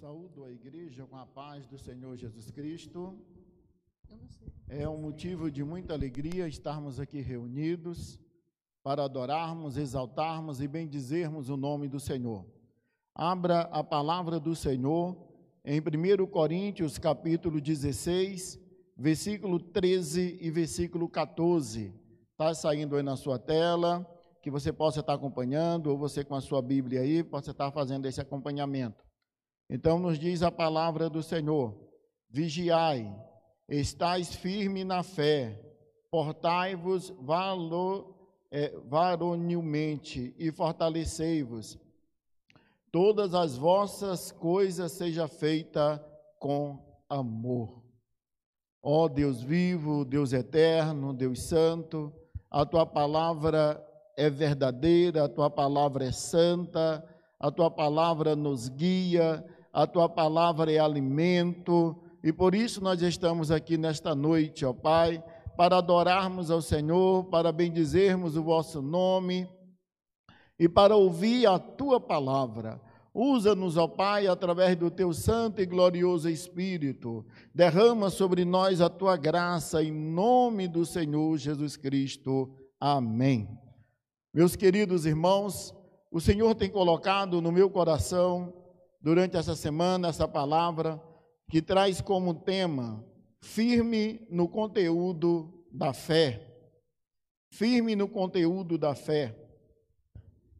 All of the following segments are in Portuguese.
Saúdo a igreja com a paz do Senhor Jesus Cristo. É um motivo de muita alegria estarmos aqui reunidos para adorarmos, exaltarmos e bendizermos o nome do Senhor. Abra a palavra do Senhor em 1 Coríntios, capítulo 16, versículo 13 e versículo 14. Está saindo aí na sua tela, que você possa estar acompanhando, ou você com a sua Bíblia aí, possa estar fazendo esse acompanhamento. Então nos diz a palavra do Senhor: vigiai, estais firme na fé, portai-vos é, varonilmente e fortalecei-vos. Todas as vossas coisas seja feita com amor. Ó Deus vivo, Deus eterno, Deus santo, a tua palavra é verdadeira, a tua palavra é santa, a tua palavra nos guia, a tua palavra é alimento, e por isso nós estamos aqui nesta noite, ó Pai, para adorarmos ao Senhor, para bendizermos o vosso nome e para ouvir a tua palavra. Usa-nos, ó Pai, através do teu santo e glorioso Espírito. Derrama sobre nós a tua graça, em nome do Senhor Jesus Cristo. Amém. Meus queridos irmãos, o Senhor tem colocado no meu coração durante essa semana essa palavra que traz como tema firme no conteúdo da fé. Firme no conteúdo da fé.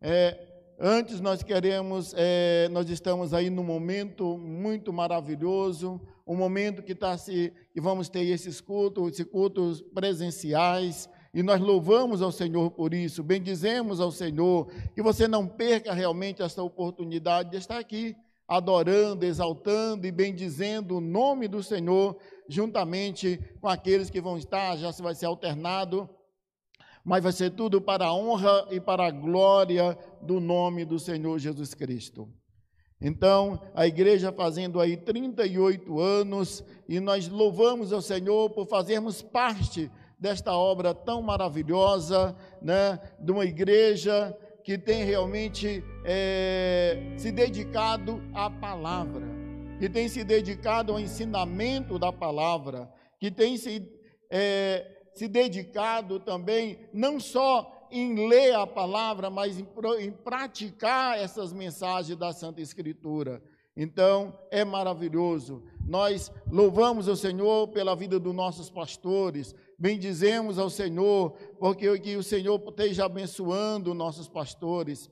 É, antes nós queremos, é, nós estamos aí num momento muito maravilhoso, um momento que está se, que vamos ter esses cultos, esses cultos presenciais, e nós louvamos ao Senhor por isso, bendizemos ao Senhor, que você não perca realmente essa oportunidade de estar aqui adorando, exaltando e bendizendo o nome do Senhor, juntamente com aqueles que vão estar, já se vai ser alternado, mas vai ser tudo para a honra e para a glória do nome do Senhor Jesus Cristo. Então, a igreja fazendo aí 38 anos, e nós louvamos ao Senhor por fazermos parte desta obra tão maravilhosa, né, de uma igreja que tem realmente é, se dedicado à palavra, que tem se dedicado ao ensinamento da palavra, que tem se, é, se dedicado também não só em ler a palavra, mas em, em praticar essas mensagens da Santa Escritura. Então, é maravilhoso. Nós louvamos o Senhor pela vida dos nossos pastores, bendizemos ao Senhor, porque que o Senhor esteja abençoando nossos pastores,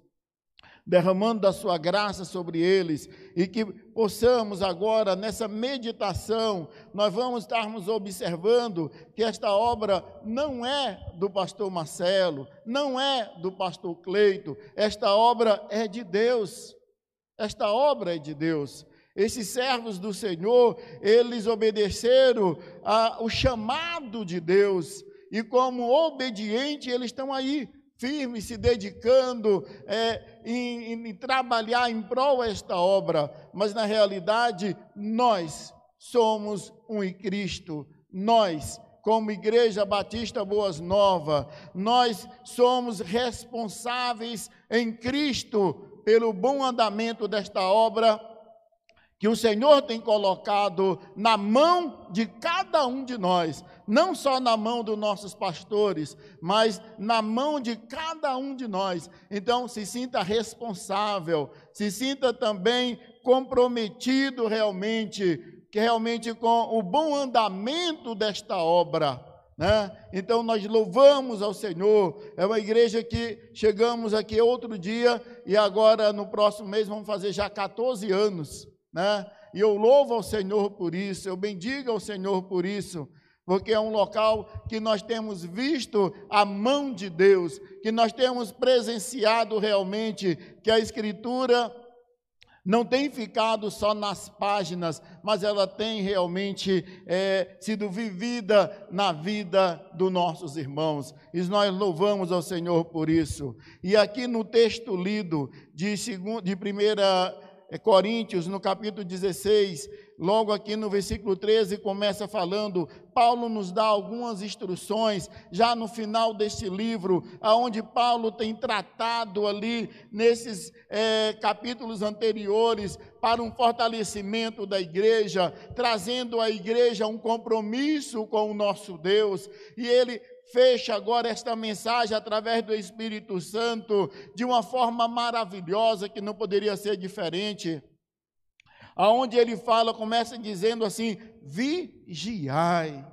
derramando da sua graça sobre eles, e que possamos agora, nessa meditação, nós vamos estarmos observando que esta obra não é do pastor Marcelo, não é do pastor Cleito, esta obra é de Deus. Esta obra é de Deus. Esses servos do Senhor, eles obedeceram ao chamado de Deus, e como obediente, eles estão aí, firmes, se dedicando é, em, em, em trabalhar em prol esta obra, mas na realidade, nós somos um em Cristo, nós como Igreja Batista Boas Nova, nós somos responsáveis em Cristo pelo bom andamento desta obra que o Senhor tem colocado na mão de cada um de nós, não só na mão dos nossos pastores, mas na mão de cada um de nós. Então, se sinta responsável, se sinta também comprometido realmente, que realmente com o bom andamento desta obra. Né? Então nós louvamos ao Senhor. É uma igreja que chegamos aqui outro dia e agora no próximo mês vamos fazer já 14 anos, né? E eu louvo ao Senhor por isso, eu bendigo ao Senhor por isso, porque é um local que nós temos visto a mão de Deus, que nós temos presenciado realmente que a Escritura não tem ficado só nas páginas, mas ela tem realmente é, sido vivida na vida dos nossos irmãos. E nós louvamos ao Senhor por isso. E aqui no texto lido de, segundo, de primeira Coríntios, no capítulo 16, logo aqui no versículo 13, começa falando, Paulo nos dá algumas instruções, já no final deste livro, aonde Paulo tem tratado ali, nesses é, capítulos anteriores, para um fortalecimento da igreja, trazendo à igreja um compromisso com o nosso Deus, e ele fecha agora esta mensagem através do Espírito Santo de uma forma maravilhosa que não poderia ser diferente. Aonde ele fala, começa dizendo assim: vigiai,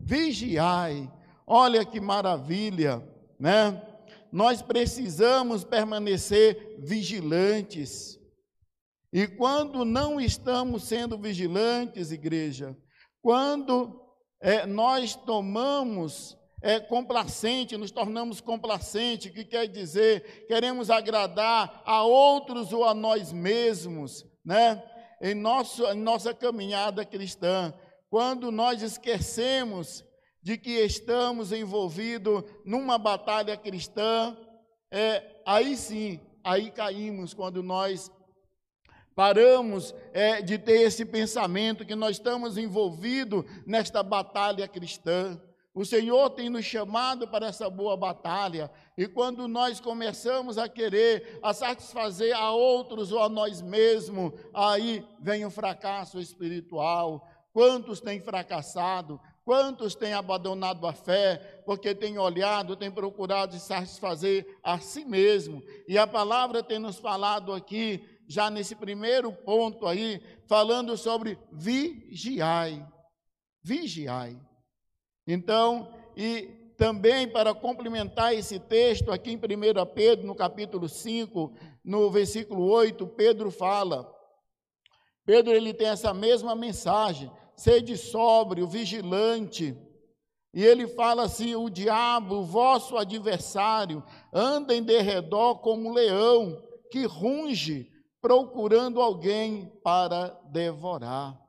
vigiai. Olha que maravilha, né? Nós precisamos permanecer vigilantes. E quando não estamos sendo vigilantes, igreja, quando é, nós tomamos é, complacente, nos tornamos complacente, que quer dizer, queremos agradar a outros ou a nós mesmos, né? Em, nosso, em nossa caminhada cristã, quando nós esquecemos de que estamos envolvidos numa batalha cristã, é, aí sim, aí caímos quando nós paramos é, de ter esse pensamento que nós estamos envolvidos nesta batalha cristã. O Senhor tem nos chamado para essa boa batalha, e quando nós começamos a querer a satisfazer a outros ou a nós mesmos, aí vem o fracasso espiritual. Quantos têm fracassado? Quantos têm abandonado a fé porque têm olhado, têm procurado satisfazer a si mesmo? E a palavra tem nos falado aqui, já nesse primeiro ponto aí, falando sobre vigiai. Vigiai. Então, e também para complementar esse texto, aqui em 1 Pedro, no capítulo 5, no versículo 8, Pedro fala. Pedro ele tem essa mesma mensagem: sede sóbrio, vigilante. E ele fala assim: o diabo, vosso adversário, anda em derredor como um leão que runge, procurando alguém para devorar.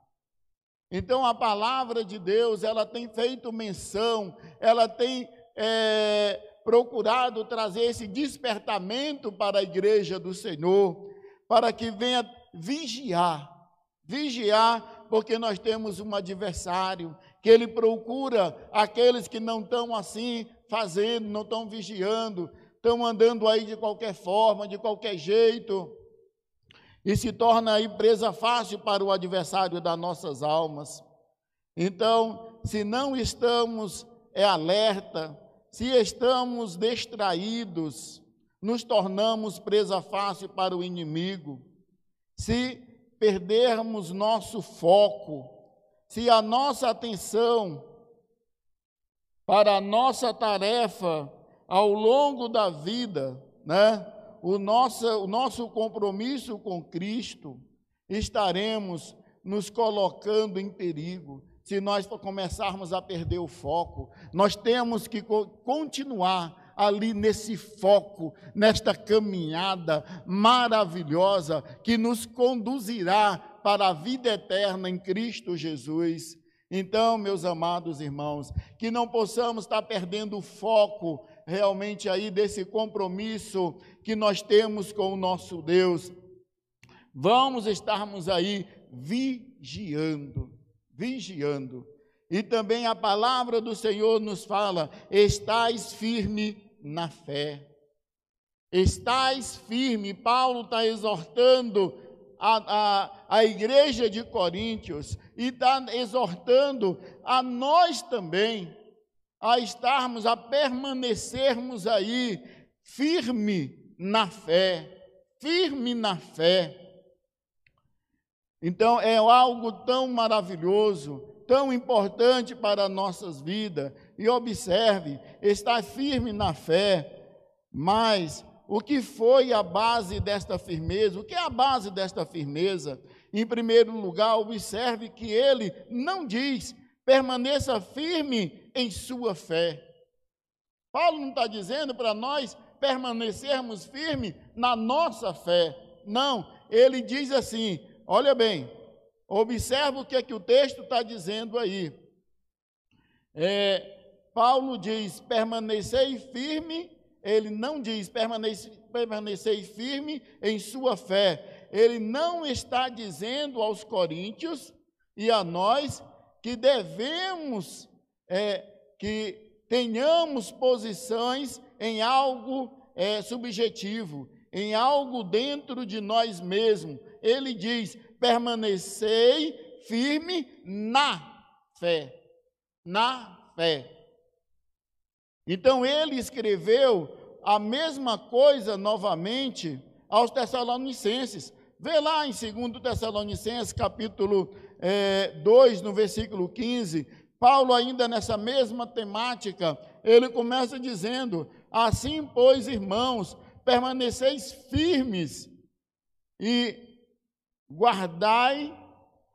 Então a palavra de Deus, ela tem feito menção, ela tem é, procurado trazer esse despertamento para a igreja do Senhor, para que venha vigiar, vigiar, porque nós temos um adversário, que ele procura aqueles que não estão assim fazendo, não estão vigiando, estão andando aí de qualquer forma, de qualquer jeito e se torna aí presa fácil para o adversário das nossas almas. Então, se não estamos é alerta, se estamos distraídos, nos tornamos presa fácil para o inimigo. Se perdermos nosso foco, se a nossa atenção para a nossa tarefa ao longo da vida, né, o nosso, o nosso compromisso com Cristo, estaremos nos colocando em perigo. Se nós começarmos a perder o foco, nós temos que continuar ali nesse foco, nesta caminhada maravilhosa que nos conduzirá para a vida eterna em Cristo Jesus. Então, meus amados irmãos, que não possamos estar perdendo o foco realmente aí desse compromisso que nós temos com o nosso Deus. Vamos estarmos aí vigiando, vigiando. E também a palavra do Senhor nos fala: estais firme na fé. Estais firme. Paulo está exortando a, a, a igreja de Coríntios e está exortando a nós também a estarmos, a permanecermos aí firme na fé, firme na fé. Então é algo tão maravilhoso, tão importante para nossas vidas. E observe, está firme na fé, mas o que foi a base desta firmeza? O que é a base desta firmeza? Em primeiro lugar, observe que ele não diz permaneça firme em sua fé. Paulo não está dizendo para nós permanecermos firmes na nossa fé. Não, ele diz assim: olha bem, observa o que, é que o texto está dizendo aí. É, Paulo diz: permanecei firme, ele não diz permanecei, permanecei firme em sua fé, ele não está dizendo aos coríntios e a nós que devemos, é, que tenhamos posições em algo é, subjetivo, em algo dentro de nós mesmos. Ele diz: permanecei firme na fé. Na fé. Então ele escreveu a mesma coisa novamente aos Tessalonicenses. Vê lá em 2 Tessalonicenses, capítulo é, 2, no versículo 15, Paulo, ainda nessa mesma temática, ele começa dizendo: Assim, pois, irmãos, permaneceis firmes e guardai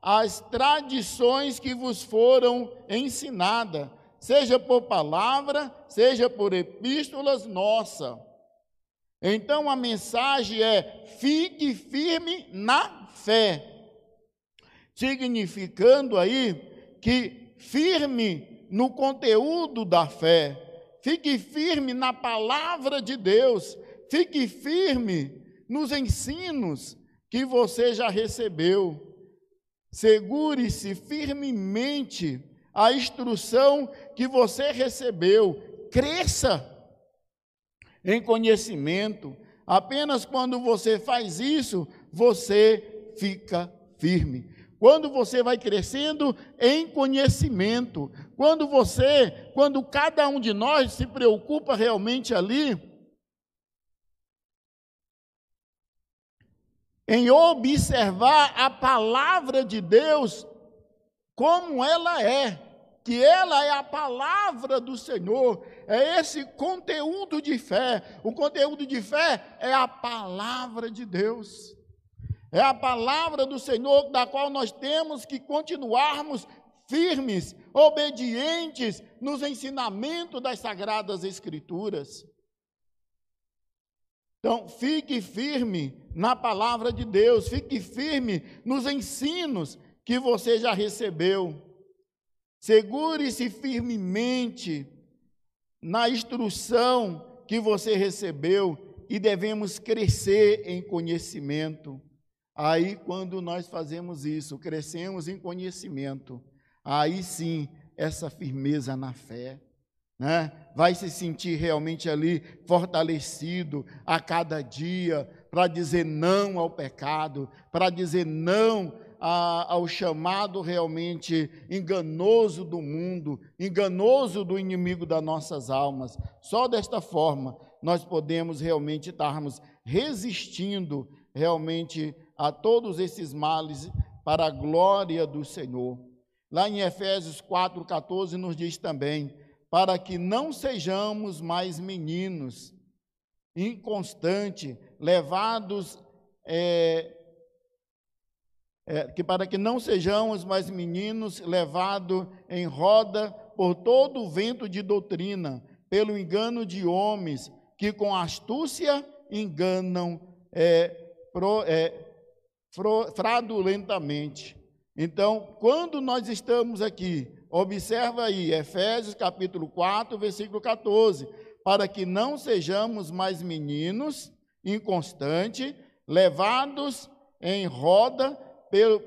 as tradições que vos foram ensinadas, seja por palavra, seja por epístolas nossa. Então a mensagem é: fique firme na fé, significando aí que firme no conteúdo da fé, fique firme na palavra de Deus, fique firme nos ensinos que você já recebeu. Segure-se firmemente a instrução que você recebeu, cresça em conhecimento. Apenas quando você faz isso, você fica firme. Quando você vai crescendo em conhecimento, quando você, quando cada um de nós se preocupa realmente ali em observar a palavra de Deus como ela é, que ela é a palavra do Senhor, é esse conteúdo de fé. O conteúdo de fé é a palavra de Deus. É a palavra do Senhor da qual nós temos que continuarmos firmes, obedientes nos ensinamentos das sagradas escrituras. Então, fique firme na palavra de Deus, fique firme nos ensinos que você já recebeu. Segure-se firmemente na instrução que você recebeu e devemos crescer em conhecimento. Aí, quando nós fazemos isso, crescemos em conhecimento, aí sim, essa firmeza na fé, né? vai se sentir realmente ali fortalecido a cada dia para dizer não ao pecado, para dizer não a, ao chamado realmente enganoso do mundo, enganoso do inimigo das nossas almas. Só desta forma nós podemos realmente estarmos resistindo realmente a todos esses males para a glória do Senhor. Lá em Efésios 4,14 nos diz também: para que não sejamos mais meninos, inconstantes, levados é, é, que para que não sejamos mais meninos levados em roda por todo o vento de doutrina, pelo engano de homens que com astúcia enganam é, pro, é, fraudulentamente. Então, quando nós estamos aqui, observa aí, Efésios capítulo 4, versículo 14, para que não sejamos mais meninos inconstantes, levados em roda pelo,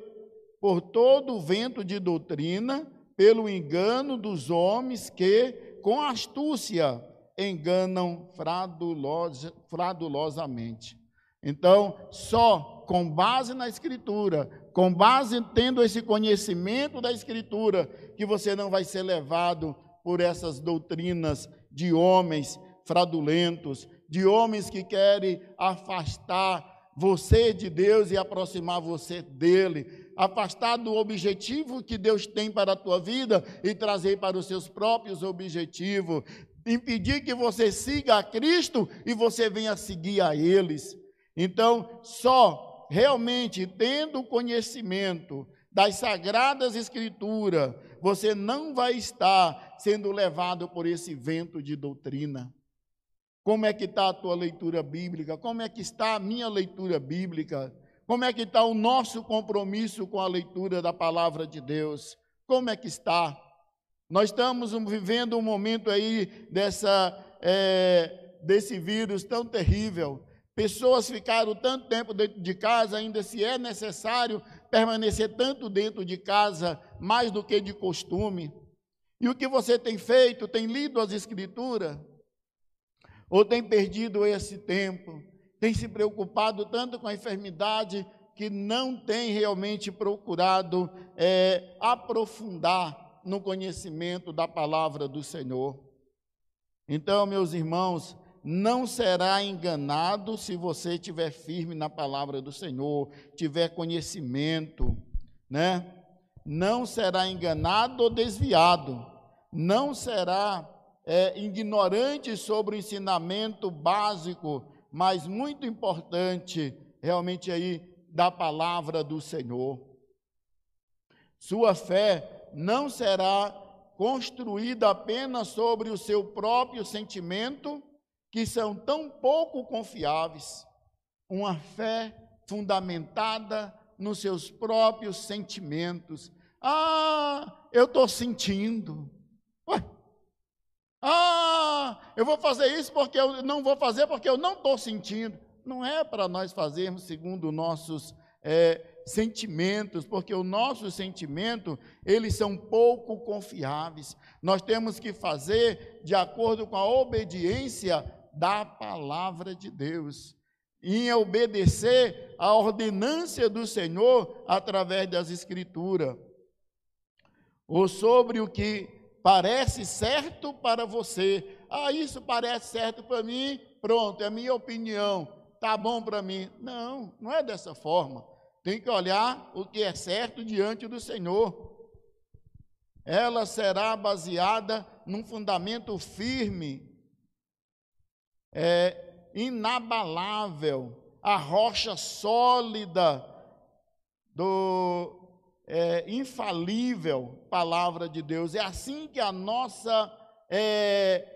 por todo o vento de doutrina, pelo engano dos homens que, com astúcia, enganam fradulosa, fradulosamente. Então, só com base na Escritura, com base tendo esse conhecimento da Escritura, que você não vai ser levado por essas doutrinas de homens fraudulentos, de homens que querem afastar você de Deus e aproximar você dele, afastar do objetivo que Deus tem para a tua vida e trazer para os seus próprios objetivos, impedir que você siga a Cristo e você venha seguir a eles. Então, só realmente tendo conhecimento das sagradas escrituras, você não vai estar sendo levado por esse vento de doutrina. Como é que está a tua leitura bíblica? Como é que está a minha leitura bíblica? Como é que está o nosso compromisso com a leitura da palavra de Deus? Como é que está? Nós estamos vivendo um momento aí dessa, é, desse vírus tão terrível. Pessoas ficaram tanto tempo dentro de casa, ainda se é necessário permanecer tanto dentro de casa, mais do que de costume. E o que você tem feito? Tem lido as Escrituras? Ou tem perdido esse tempo? Tem se preocupado tanto com a enfermidade que não tem realmente procurado é, aprofundar no conhecimento da palavra do Senhor? Então, meus irmãos, não será enganado se você estiver firme na palavra do Senhor, tiver conhecimento, né? Não será enganado ou desviado, não será é, ignorante sobre o ensinamento básico, mas muito importante, realmente aí, da palavra do Senhor. Sua fé não será construída apenas sobre o seu próprio sentimento, que são tão pouco confiáveis, uma fé fundamentada nos seus próprios sentimentos. Ah, eu estou sentindo. Ué? Ah, eu vou fazer isso porque eu não vou fazer porque eu não estou sentindo. Não é para nós fazermos segundo nossos é, sentimentos, porque os nossos sentimentos, eles são pouco confiáveis. Nós temos que fazer de acordo com a obediência da palavra de Deus, em obedecer a ordenância do Senhor através das Escrituras, ou sobre o que parece certo para você. Ah, isso parece certo para mim, pronto, é a minha opinião, tá bom para mim. Não, não é dessa forma. Tem que olhar o que é certo diante do Senhor. Ela será baseada num fundamento firme é inabalável, a rocha sólida do é, infalível palavra de Deus. É assim que a nossa é,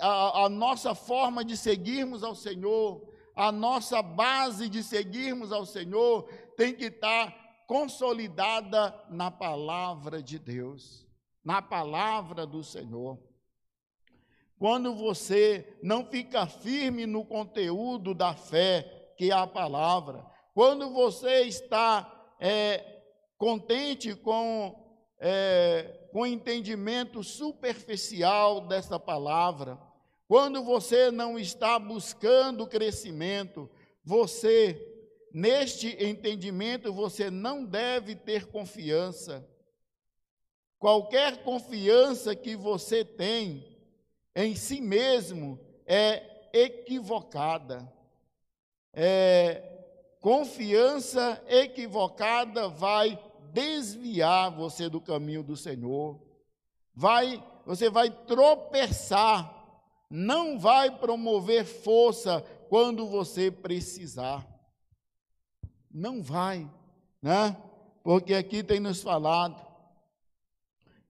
a, a nossa forma de seguirmos ao Senhor, a nossa base de seguirmos ao Senhor tem que estar consolidada na palavra de Deus, na palavra do Senhor. Quando você não fica firme no conteúdo da fé, que é a palavra, quando você está é, contente com, é, com o entendimento superficial dessa palavra, quando você não está buscando crescimento, você, neste entendimento, você não deve ter confiança. Qualquer confiança que você tem, em si mesmo é equivocada. É, confiança equivocada vai desviar você do caminho do Senhor. Vai, você vai tropeçar, não vai promover força quando você precisar. Não vai, né? Porque aqui tem nos falado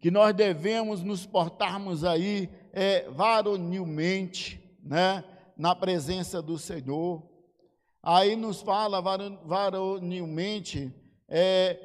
que nós devemos nos portarmos aí é, varonilmente, né, na presença do Senhor. Aí nos fala varonilmente, é,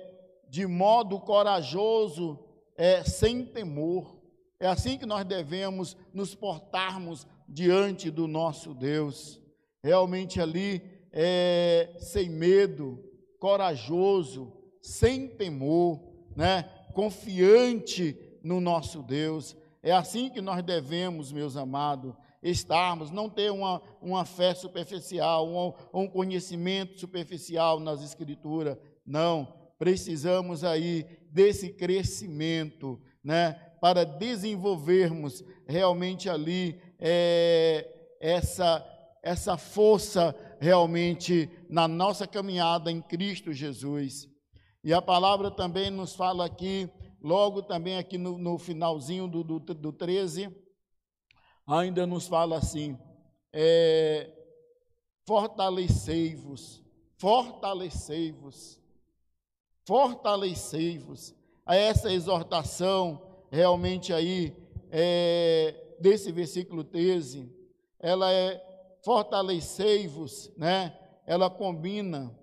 de modo corajoso, é, sem temor. É assim que nós devemos nos portarmos diante do nosso Deus. Realmente ali, é, sem medo, corajoso, sem temor, né? confiante no nosso Deus. É assim que nós devemos, meus amados, estarmos, não ter uma, uma fé superficial, um, um conhecimento superficial nas Escrituras. Não, precisamos aí desse crescimento, né, para desenvolvermos realmente ali é, essa, essa força realmente na nossa caminhada em Cristo Jesus. E a palavra também nos fala aqui Logo também aqui no, no finalzinho do, do, do 13, ainda nos fala assim: é, fortalecei-vos, fortalecei-vos, fortalecei-vos. A essa exortação, realmente aí, é, desse versículo 13, ela é fortalecei-vos, né? Ela combina,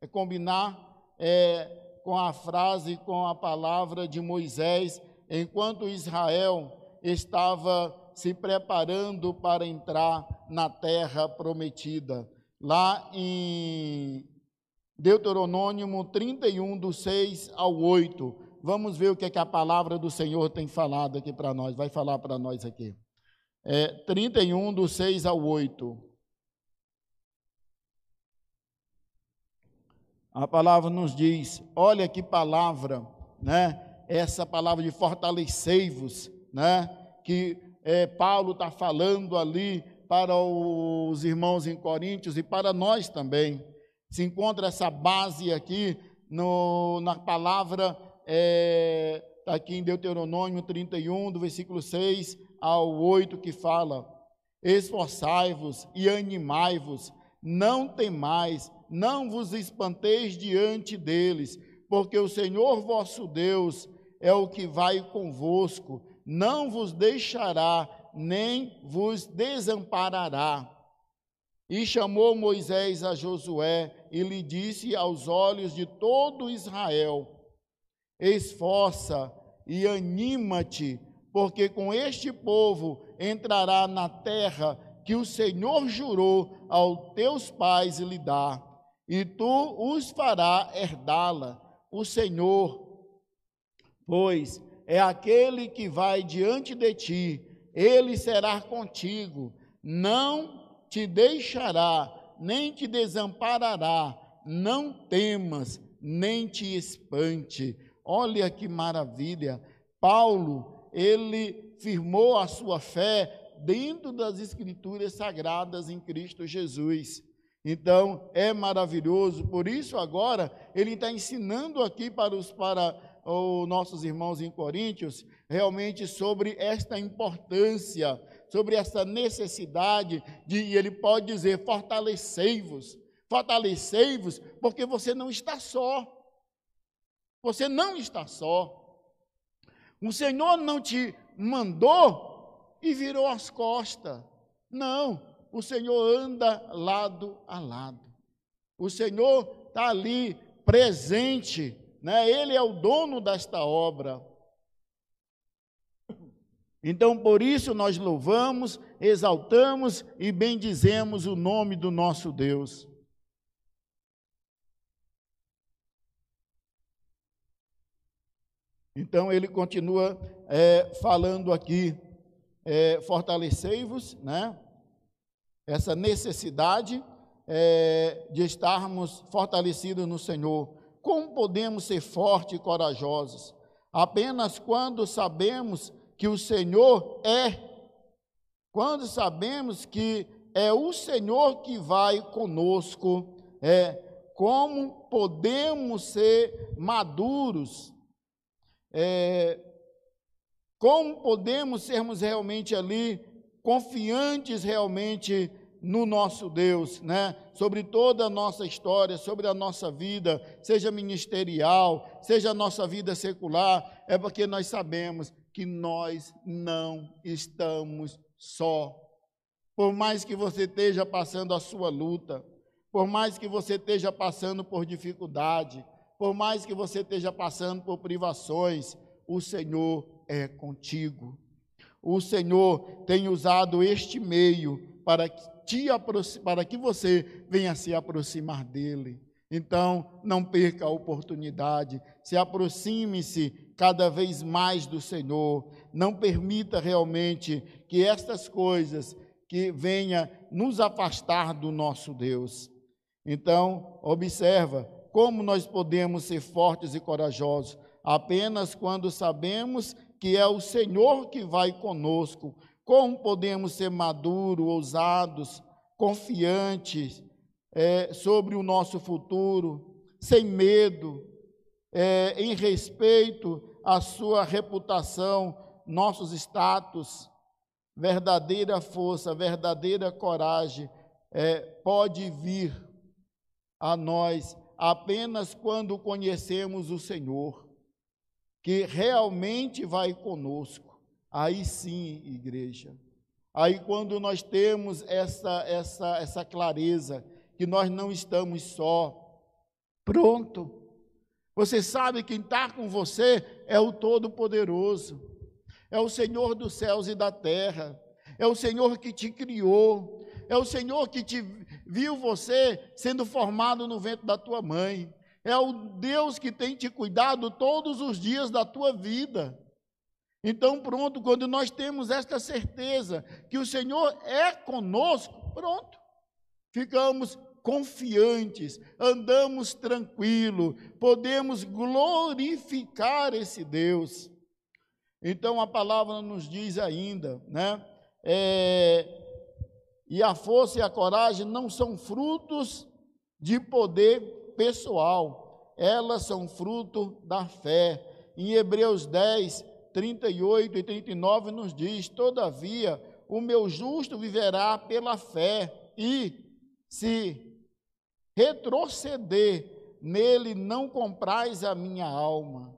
é combinar, é, com a frase, com a palavra de Moisés, enquanto Israel estava se preparando para entrar na terra prometida. lá em Deuteronômio 31, do 6 ao 8. Vamos ver o que, é que a palavra do Senhor tem falado aqui para nós, vai falar para nós aqui. É, 31, do 6 ao 8. A palavra nos diz, olha que palavra, né? Essa palavra de fortalecei-vos, né? Que é, Paulo está falando ali para os irmãos em Coríntios e para nós também. Se encontra essa base aqui no, na palavra, é, tá aqui em Deuteronômio 31, do versículo 6 ao 8, que fala: Esforçai-vos e animai-vos, não temais, não vos espanteis diante deles, porque o Senhor vosso Deus é o que vai convosco, não vos deixará, nem vos desamparará. E chamou Moisés a Josué e lhe disse aos olhos de todo Israel: Esforça e anima-te, porque com este povo entrará na terra que o Senhor jurou aos teus pais lhe dar e tu os fará herdá-la. O Senhor, pois é aquele que vai diante de ti, ele será contigo, não te deixará, nem te desamparará, não temas, nem te espante. Olha que maravilha. Paulo, ele firmou a sua fé dentro das escrituras sagradas em Cristo Jesus. Então, é maravilhoso. Por isso, agora, ele está ensinando aqui para os para os nossos irmãos em Coríntios, realmente sobre esta importância, sobre essa necessidade de, e ele pode dizer, fortalecei-vos, fortalecei-vos, porque você não está só. Você não está só. O Senhor não te mandou e virou as costas. Não o Senhor anda lado a lado. O Senhor está ali presente, né? Ele é o dono desta obra. Então, por isso nós louvamos, exaltamos e bendizemos o nome do nosso Deus. Então ele continua é, falando aqui, é, fortalecei-vos, né? Essa necessidade é, de estarmos fortalecidos no Senhor. Como podemos ser fortes e corajosos? Apenas quando sabemos que o Senhor é, quando sabemos que é o Senhor que vai conosco, é como podemos ser maduros, é, como podemos sermos realmente ali confiantes realmente no nosso Deus, né? Sobre toda a nossa história, sobre a nossa vida, seja ministerial, seja a nossa vida secular, é porque nós sabemos que nós não estamos só. Por mais que você esteja passando a sua luta, por mais que você esteja passando por dificuldade, por mais que você esteja passando por privações, o Senhor é contigo o Senhor tem usado este meio para te para que você venha se aproximar dele. Então, não perca a oportunidade, se aproxime-se cada vez mais do Senhor. Não permita realmente que estas coisas que venha nos afastar do nosso Deus. Então, observa como nós podemos ser fortes e corajosos apenas quando sabemos que é o Senhor que vai conosco. Como podemos ser maduros, ousados, confiantes é, sobre o nosso futuro, sem medo, é, em respeito à sua reputação, nossos status, verdadeira força, verdadeira coragem é, pode vir a nós apenas quando conhecemos o Senhor que realmente vai conosco. Aí sim, igreja. Aí quando nós temos essa essa essa clareza que nós não estamos só. Pronto. Você sabe quem está com você é o Todo-Poderoso, é o Senhor dos céus e da terra, é o Senhor que te criou, é o Senhor que te viu você sendo formado no ventre da tua mãe. É o Deus que tem te cuidado todos os dias da tua vida. Então, pronto, quando nós temos esta certeza que o Senhor é conosco, pronto, ficamos confiantes, andamos tranquilo, podemos glorificar esse Deus. Então a palavra nos diz ainda, né? É, e a força e a coragem não são frutos de poder pessoal, elas são fruto da fé. Em Hebreus 10, 38 e 39 nos diz: Todavia, o meu justo viverá pela fé, e se retroceder, nele não comprais a minha alma.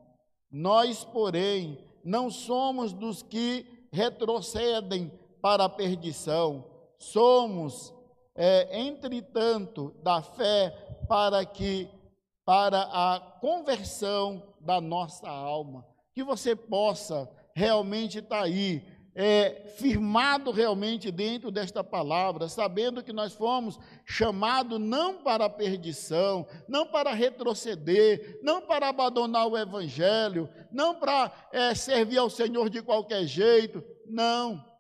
Nós, porém, não somos dos que retrocedem para a perdição, somos, é, entretanto, da fé para que para a conversão da nossa alma, que você possa realmente estar tá aí é, firmado realmente dentro desta palavra, sabendo que nós fomos chamados não para a perdição, não para retroceder, não para abandonar o Evangelho, não para é, servir ao Senhor de qualquer jeito, não.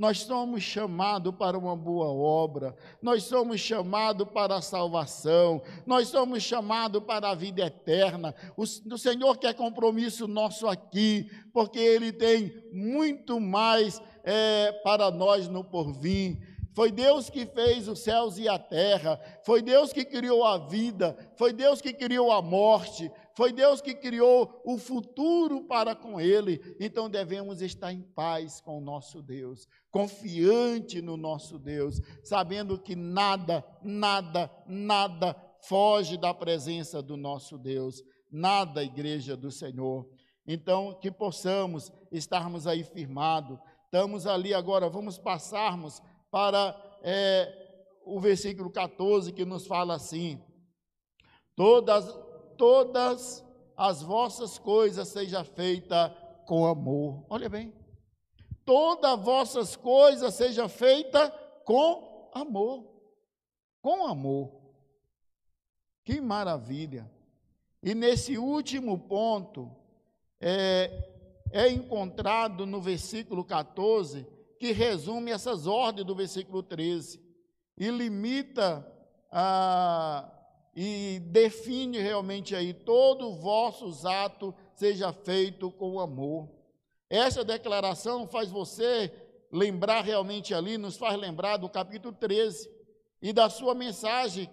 Nós somos chamados para uma boa obra, nós somos chamados para a salvação, nós somos chamados para a vida eterna. O, o Senhor quer compromisso nosso aqui, porque Ele tem muito mais é, para nós no porvir. Foi Deus que fez os céus e a terra, foi Deus que criou a vida, foi Deus que criou a morte, foi Deus que criou o futuro para com Ele. Então devemos estar em paz com o nosso Deus, confiante no nosso Deus, sabendo que nada, nada, nada foge da presença do nosso Deus, nada, igreja do Senhor. Então, que possamos estarmos aí firmados. Estamos ali agora, vamos passarmos para é, o versículo 14 que nos fala assim: todas todas as vossas coisas seja feita com amor. Olha bem. Todas as vossas coisas seja feita com amor. Com amor. Que maravilha. E nesse último ponto, é, é encontrado no versículo 14, que resume essas ordens do versículo 13, e limita a e define realmente aí todo o vosso ato seja feito com amor. Essa declaração faz você lembrar realmente ali, nos faz lembrar do capítulo 13 e da sua mensagem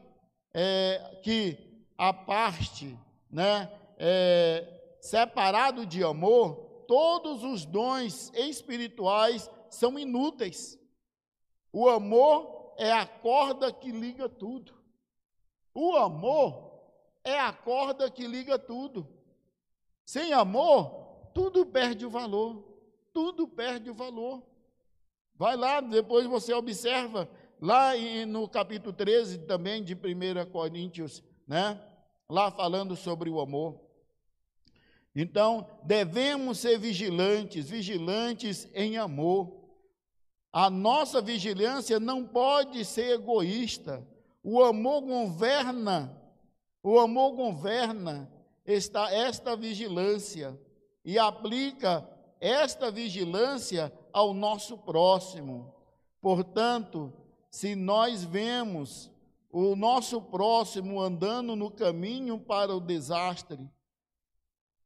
é, que a parte, né, é, separado de amor, todos os dons espirituais são inúteis. O amor é a corda que liga tudo. O amor é a corda que liga tudo. Sem amor, tudo perde o valor. Tudo perde o valor. Vai lá, depois você observa, lá no capítulo 13 também de 1 Coríntios, né? Lá falando sobre o amor. Então, devemos ser vigilantes, vigilantes em amor. A nossa vigilância não pode ser egoísta. O amor governa, o amor governa esta, esta vigilância e aplica esta vigilância ao nosso próximo. Portanto, se nós vemos o nosso próximo andando no caminho para o desastre,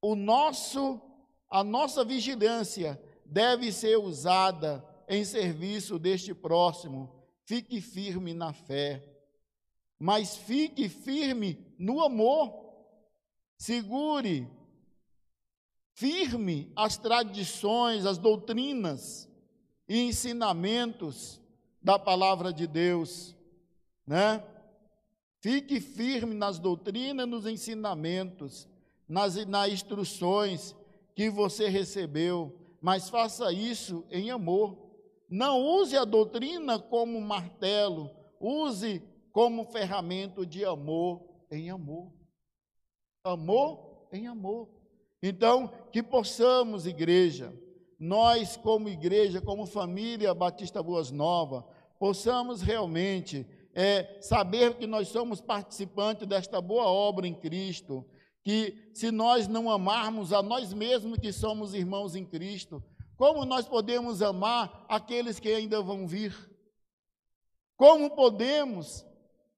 o nosso a nossa vigilância deve ser usada em serviço deste próximo. Fique firme na fé mas fique firme no amor. Segure firme as tradições, as doutrinas e ensinamentos da palavra de Deus, né? Fique firme nas doutrinas, nos ensinamentos, nas, nas instruções que você recebeu, mas faça isso em amor. Não use a doutrina como martelo, use como ferramenta de amor em amor. Amor em amor. Então, que possamos, igreja, nós, como igreja, como família Batista Boas Nova, possamos realmente é, saber que nós somos participantes desta boa obra em Cristo, que se nós não amarmos a nós mesmos que somos irmãos em Cristo, como nós podemos amar aqueles que ainda vão vir? Como podemos?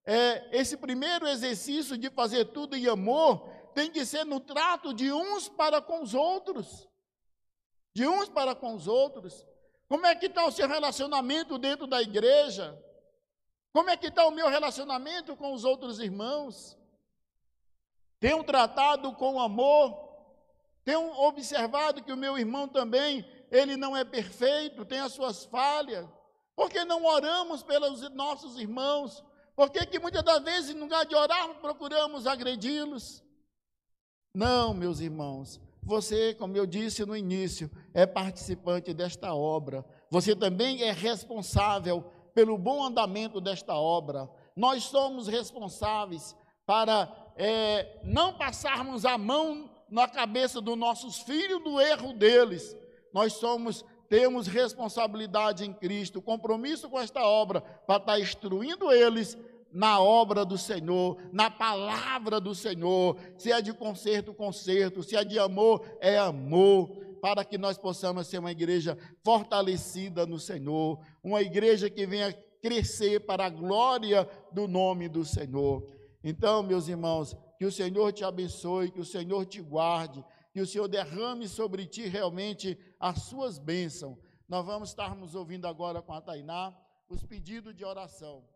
É, esse primeiro exercício de fazer tudo em amor tem que ser no trato de uns para com os outros. De uns para com os outros. Como é que está o seu relacionamento dentro da igreja? Como é que está o meu relacionamento com os outros irmãos? Tenho tratado com amor? Tenho observado que o meu irmão também, ele não é perfeito, tem as suas falhas. Por que não oramos pelos nossos irmãos? Por que, que muitas das vezes, em lugar de orar, procuramos agredi-los? Não, meus irmãos, você, como eu disse no início, é participante desta obra. Você também é responsável pelo bom andamento desta obra. Nós somos responsáveis para é, não passarmos a mão na cabeça dos nossos filhos do erro deles. Nós somos temos responsabilidade em Cristo, compromisso com esta obra, para estar instruindo eles na obra do Senhor, na palavra do Senhor. Se é de conserto, conserto. Se é de amor, é amor. Para que nós possamos ser uma igreja fortalecida no Senhor, uma igreja que venha crescer para a glória do nome do Senhor. Então, meus irmãos, que o Senhor te abençoe, que o Senhor te guarde, que o Senhor derrame sobre ti realmente as suas bênçãos. Nós vamos estarmos ouvindo agora com a Tainá os pedidos de oração.